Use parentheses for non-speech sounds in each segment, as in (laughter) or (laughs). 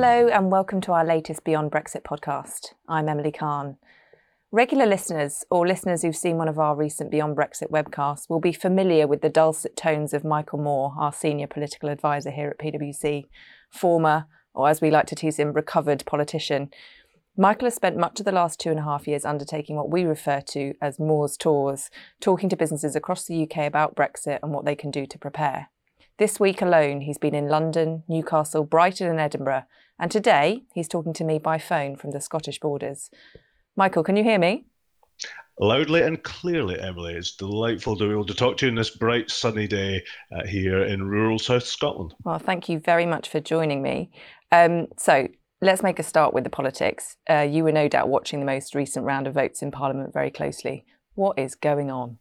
Hello, and welcome to our latest Beyond Brexit podcast. I'm Emily Kahn. Regular listeners, or listeners who've seen one of our recent Beyond Brexit webcasts, will be familiar with the dulcet tones of Michael Moore, our senior political advisor here at PwC, former, or as we like to tease him, recovered politician. Michael has spent much of the last two and a half years undertaking what we refer to as Moore's tours, talking to businesses across the UK about Brexit and what they can do to prepare. This week alone, he's been in London, Newcastle, Brighton, and Edinburgh, and today he's talking to me by phone from the Scottish borders. Michael, can you hear me? Loudly and clearly, Emily. It's delightful to be able to talk to you on this bright, sunny day uh, here in rural South Scotland. Well, thank you very much for joining me. Um, so, let's make a start with the politics. Uh, you were no doubt watching the most recent round of votes in Parliament very closely. What is going on?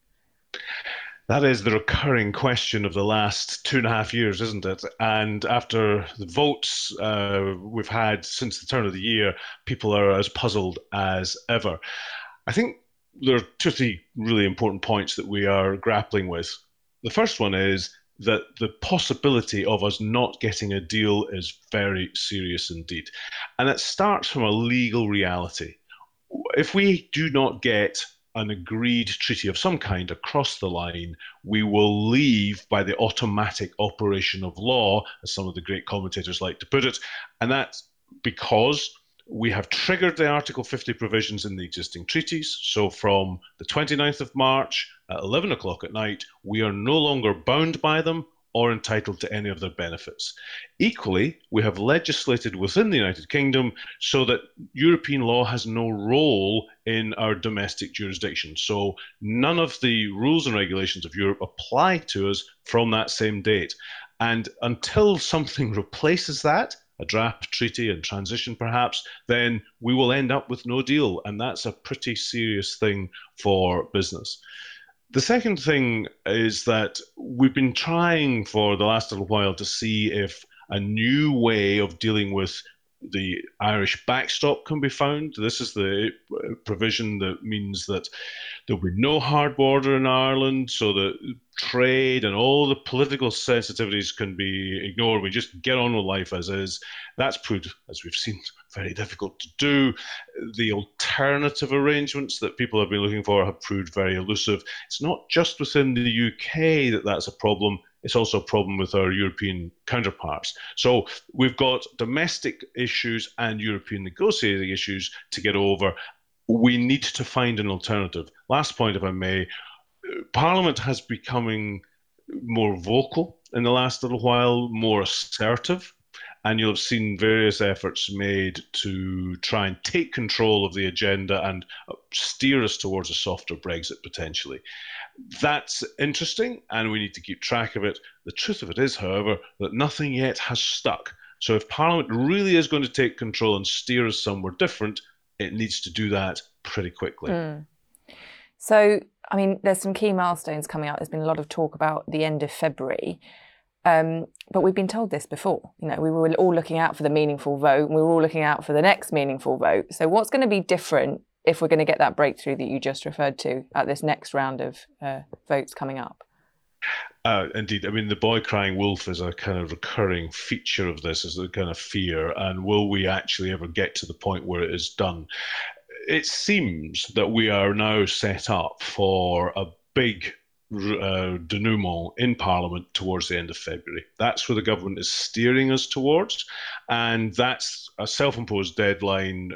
That is the recurring question of the last two and a half years, isn't it? And after the votes uh, we've had since the turn of the year, people are as puzzled as ever. I think there are two or three really important points that we are grappling with. The first one is that the possibility of us not getting a deal is very serious indeed. And it starts from a legal reality. If we do not get an agreed treaty of some kind across the line, we will leave by the automatic operation of law, as some of the great commentators like to put it. And that's because we have triggered the Article 50 provisions in the existing treaties. So from the 29th of March at 11 o'clock at night, we are no longer bound by them or entitled to any of their benefits. Equally, we have legislated within the United Kingdom so that European law has no role in our domestic jurisdiction. So none of the rules and regulations of Europe apply to us from that same date. And until something (laughs) replaces that, a draft treaty and transition perhaps, then we will end up with no deal. And that's a pretty serious thing for business. The second thing is that we've been trying for the last little while to see if a new way of dealing with the Irish backstop can be found. This is the provision that means that there'll be no hard border in Ireland, so that trade and all the political sensitivities can be ignored. We just get on with life as is. That's proved, as we've seen, very difficult to do. The alternative arrangements that people have been looking for have proved very elusive. It's not just within the UK that that's a problem. It's also a problem with our European counterparts. So we've got domestic issues and European negotiating issues to get over. We need to find an alternative. Last point, if I may Parliament has becoming more vocal in the last little while, more assertive, and you'll have seen various efforts made to try and take control of the agenda and steer us towards a softer Brexit potentially. That's interesting, and we need to keep track of it. The truth of it is, however, that nothing yet has stuck. So if Parliament really is going to take control and steer us somewhere different, it needs to do that pretty quickly. Mm. So I mean, there's some key milestones coming up. There's been a lot of talk about the end of February. Um, but we've been told this before. You know, we were all looking out for the meaningful vote, and we were all looking out for the next meaningful vote. So, what's going to be different if we're going to get that breakthrough that you just referred to at this next round of uh, votes coming up? Uh, indeed, I mean the boy crying wolf is a kind of recurring feature of this, is a kind of fear. And will we actually ever get to the point where it is done? it seems that we are now set up for a big uh, denouement in Parliament towards the end of February. That's where the government is steering us towards, and that's a self-imposed deadline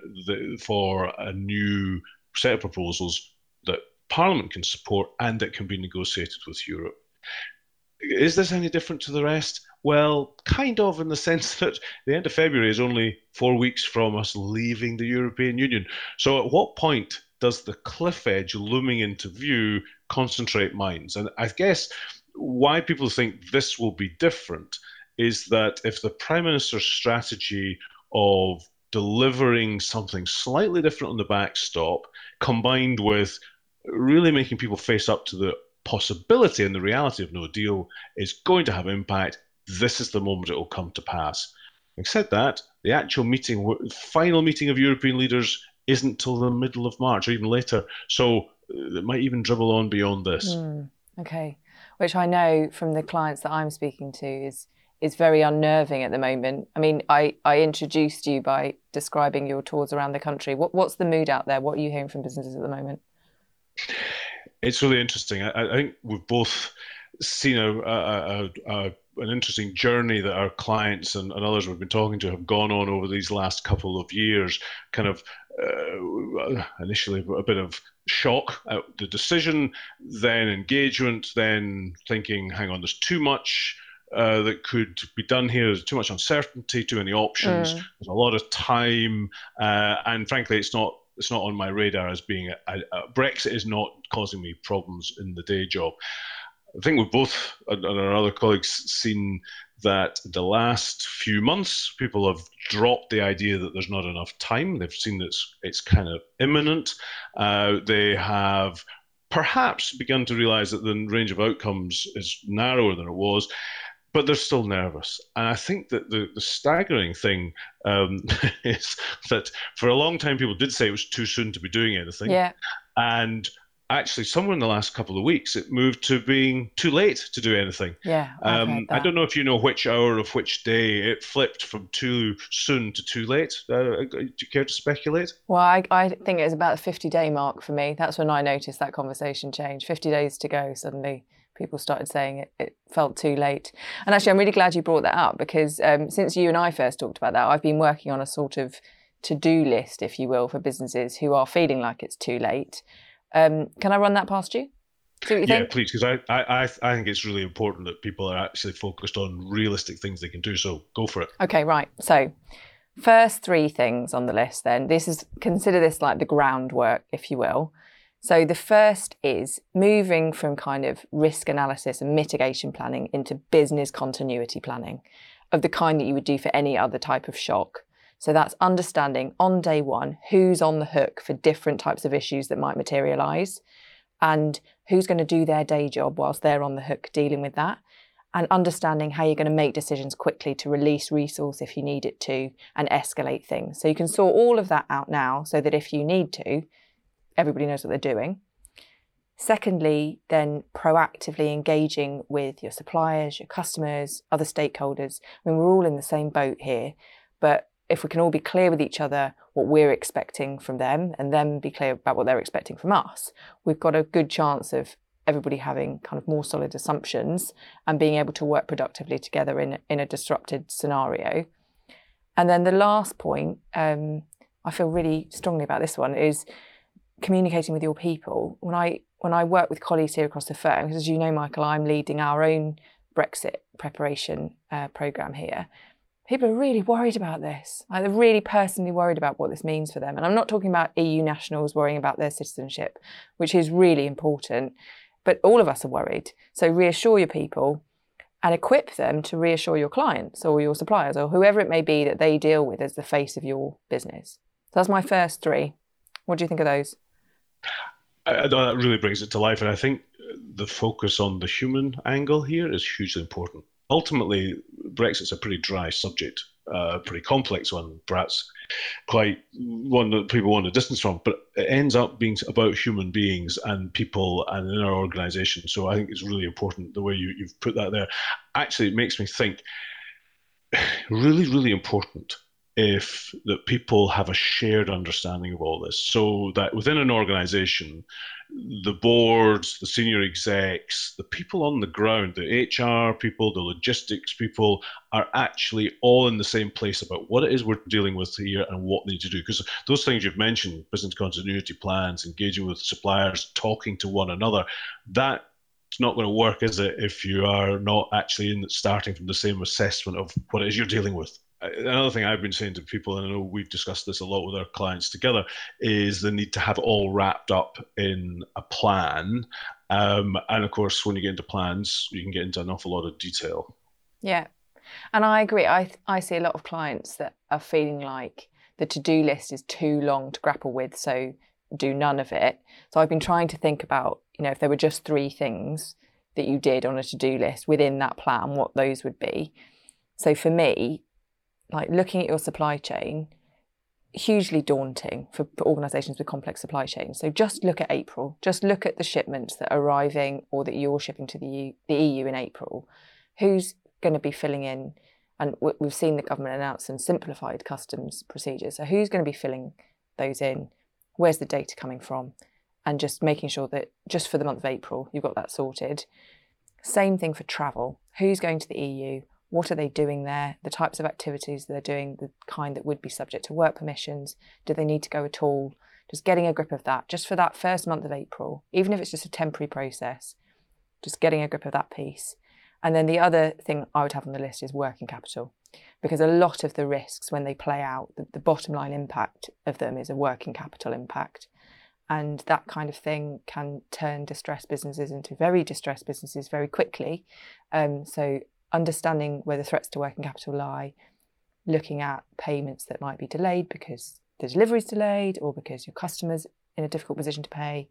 for a new set of proposals that Parliament can support and that can be negotiated with Europe. Is this any different to the rest? Well, kind of in the (laughs) sense that the end of February is only four weeks from us leaving the European Union. So, at what point does the cliff edge looming into view concentrate minds? And I guess why people think this will be different is that if the Prime Minister's strategy of delivering something slightly different on the backstop, combined with really making people face up to the possibility and the reality of no deal, is going to have impact this is the moment it will come to pass. Having said that, the actual meeting, final meeting of European leaders, isn't till the middle of March or even later. So uh, it might even dribble on beyond this. Mm, okay. which I know from the clients that I'm speaking to is is very unnerving at the moment. I mean, I, I introduced you by describing your tours around the country. What, what's the mood out there? What are you hearing from businesses at the moment? It's really interesting. I, I think we've both seen a, a, a, an interesting journey that our clients and, and, others we've been talking to have gone on over these last couple of years. Kind of uh, initially a bit of shock at the decision, then engagement, then thinking, hang on, there's too much. Uh, that could be done here. There's too much uncertainty, too many options. Mm. There's a lot of time, uh, and frankly, it's not it's not on my radar as being a, a, a Brexit is not causing me problems in the day job. I think we've both and our other colleagues seen that the last few months people have dropped the idea that there's not enough time. They've seen that it's, it's kind of imminent. Uh, they have perhaps begun to realize that the range of outcomes is narrower than it was but they're still nervous. And I think that the, the staggering thing um, (laughs) is that for a long time people did say it was too soon to be doing anything. Yeah. And actually somewhere in the last couple of weeks it moved to being too late to do anything. Yeah. Um, I don't know if you know which hour of which day it flipped from too soon to too late. Uh, uh do you care to speculate? Well, I, I think it was about the 50 day mark for me. That's when I noticed that conversation change. 50 days to go, suddenly people started saying it, it felt too late. And actually, I'm really glad you brought that up because um, since you and I first talked about that, I've been working on a sort of to do list, if you will, for businesses who are feeling like it's too late. Um, can I run that past you? See what you yeah, think? please, because I, I, I think it's really important that people are actually focused on realistic things they can do. So go for it. Okay, right. So, first three things on the list then. This is consider this like the groundwork, if you will. So, the first is moving from kind of risk analysis and mitigation planning into business continuity planning of the kind that you would do for any other type of shock. So that's understanding on day one who's on the hook for different types of issues that might materialize and who's going to do their day job whilst they're on the hook dealing with that. And understanding how you're going to make decisions quickly to release resource if you need it to and escalate things. So you can sort all of that out now so that if you need to, everybody knows what they're doing. Secondly, then proactively engaging with your suppliers, your customers, other stakeholders. I mean, we're all in the same boat here, but if we can all be clear with each other what we're expecting from them and them be clear about what they're expecting from us, we've got a good chance of everybody having kind of more solid assumptions and being able to work productively together in, in a disrupted scenario. And then the last point, um, I feel really strongly about this one, is communicating with your people. When I when I work with colleagues here across the firm, because as you know, Michael, I'm leading our own Brexit preparation uh, program here people are really worried about this. Like they're really personally worried about what this means for them. And I'm not talking about EU nationals worrying about their citizenship, which is really important, but all of us are worried. So reassure your people and equip them to reassure your clients or your suppliers or whoever it may be that they deal with as the face of your business. So that's my first three. What do you think of those? I, that really brings it to life. And I think the focus on the human angle here is hugely important ultimately, Brexit's a pretty dry subject, uh, a pretty complex one, perhaps quite one that people want to distance from, but it ends up being about human beings and people and in our organisation. So I think it's really important the way you, you've put that there. Actually, it makes me think (sighs) really, really important if that people have a shared understanding of all this so that within an organization the boards the senior execs the people on the ground the hr people the logistics people are actually all in the same place about what it is we're dealing with here and what they need to do because those things you've mentioned business continuity plans engaging with suppliers talking to one another that it's not going to work, is it, if you are not actually in starting from the same assessment of what it is you're dealing with? Another thing I've been saying to people, and I know we've discussed this a lot with our clients together, is the need to have it all wrapped up in a plan. Um, and of course, when you get into plans, you can get into an awful lot of detail. Yeah, and I agree. I I see a lot of clients that are feeling like the to do list is too long to grapple with, so do none of it. So I've been trying to think about, you know, if there were just three things that you did on a to do list within that plan, what those would be. So for me, like looking at your supply chain, hugely daunting for, for organisations with complex supply chains. So just look at April. Just look at the shipments that are arriving or that you're shipping to the EU, the EU in April. Who's going to be filling in? And we've seen the government announce some simplified customs procedures. So who's going to be filling those in? Where's the data coming from? And just making sure that just for the month of April, you've got that sorted. Same thing for travel. Who's going to the EU? What are they doing there, the types of activities they're doing, the kind that would be subject to work permissions, do they need to go at all? Just getting a grip of that, just for that first month of April, even if it's just a temporary process, just getting a grip of that piece. And then the other thing I would have on the list is working capital, because a lot of the risks when they play out, the, the bottom line impact of them is a working capital impact. And that kind of thing can turn distressed businesses into very distressed businesses very quickly. Um, so understanding where the threats to working capital lie, looking at payments that might be delayed because the delivery is delayed or because your customer's in a difficult position to pay,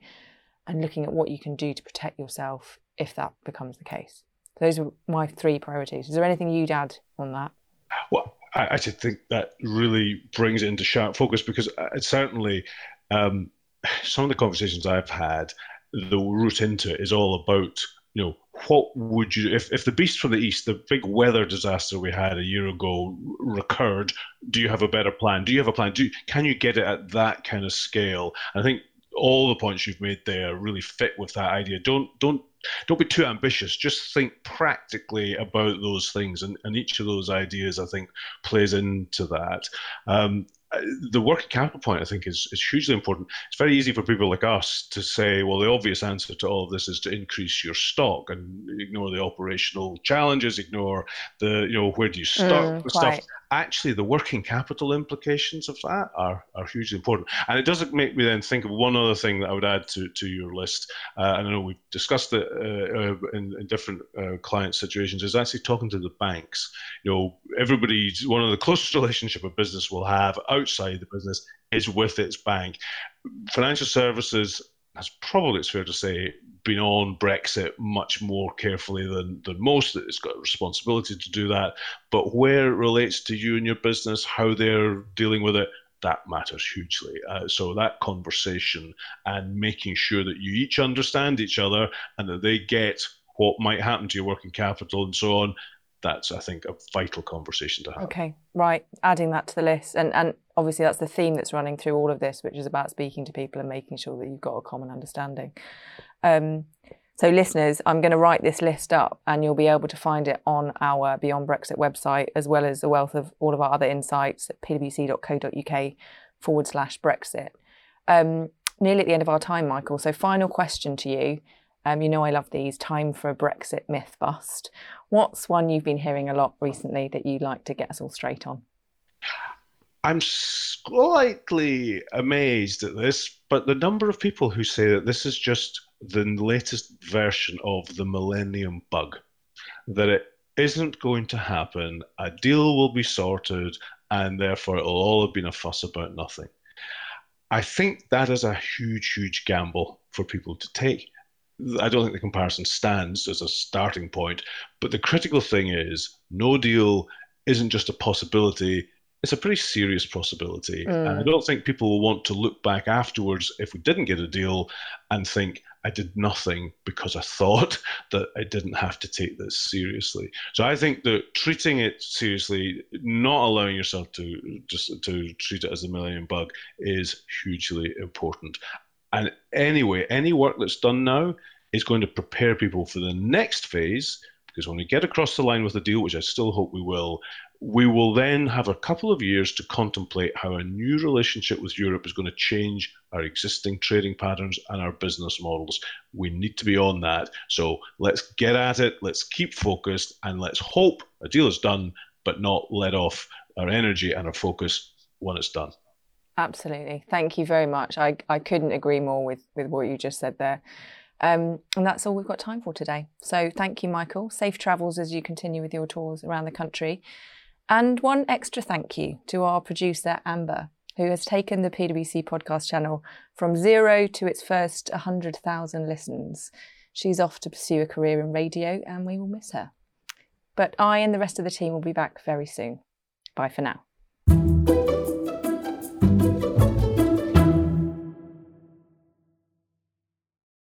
and looking at what you can do to protect yourself if that becomes the case. Those are my three priorities. Is there anything you'd add on that? Well, I actually think that really brings it into sharp focus because uh, certainly um, some of the conversations I've had, the route into it is all about you know what would you if, if the beast from the east the big weather disaster we had a year ago recurred do you have a better plan? Do you have a plan? Do can you get it at that kind of scale? I think all the points you've made there really fit with that idea. Don't don't don't be too ambitious. Just think practically about those things and, and each of those ideas i think plays into that. Um, the working capital point, I think, is, is hugely important. It's very easy for people like us to say, well, the obvious answer to all of this is to increase your stock and ignore the operational challenges, ignore the, you know, where do you stock mm, stuff actually the working capital implications of that are, are hugely important. And it doesn't make me then think of one other thing that I would add to, to your list. Uh, and I know we've discussed it uh, uh, in, in, different uh, client situations, is actually talking to the banks. You know, everybody, one of the closest relationship a business will have outside the business is with its bank. Financial services has probably, it's fair to say, been on Brexit much more carefully than, than most. It's got a responsibility to do that. But where it relates to you and your business, how they're dealing with it, that matters hugely. Uh, so that conversation and making sure that you each understand each other and that they get what might happen to your working capital and so on that's I think a vital conversation to have. Okay, right. Adding that to the list, and and obviously that's the theme that's running through all of this, which is about speaking to people and making sure that you've got a common understanding. Um, so, listeners, I'm going to write this list up, and you'll be able to find it on our Beyond Brexit website, as well as a wealth of all of our other insights at pwc.co.uk forward slash Brexit. Um, nearly at the end of our time, Michael. So, final question to you. Um, you know, I love these. Time for a Brexit myth bust. What's one you've been hearing a lot recently that you'd like to get us all straight on? I'm slightly amazed at this, but the number of people who say that this is just the latest version of the millennium bug, that it isn't going to happen, a deal will be sorted, and therefore it'll all have been a fuss about nothing. I think that is a huge, huge gamble for people to take. I don't think the comparison stands as a starting point. But the critical thing is no deal isn't just a possibility, it's a pretty serious possibility. Mm. And I don't think people will want to look back afterwards if we didn't get a deal and think, I did nothing because I thought (laughs) that I didn't have to take this seriously. So I think that treating it seriously, not allowing yourself to just to treat it as a millennium bug, is hugely important. And anyway, any work that's done now is going to prepare people for the next phase. Because when we get across the line with the deal, which I still hope we will, we will then have a couple of years to contemplate how a new relationship with Europe is going to change our existing trading patterns and our business models. We need to be on that. So let's get at it, let's keep focused, and let's hope a deal is done, but not let off our energy and our focus when it's done. Absolutely. Thank you very much. I, I couldn't agree more with, with what you just said there. Um, and that's all we've got time for today. So thank you, Michael. Safe travels as you continue with your tours around the country. And one extra thank you to our producer, Amber, who has taken the PwC podcast channel from zero to its first 100,000 listens. She's off to pursue a career in radio, and we will miss her. But I and the rest of the team will be back very soon. Bye for now.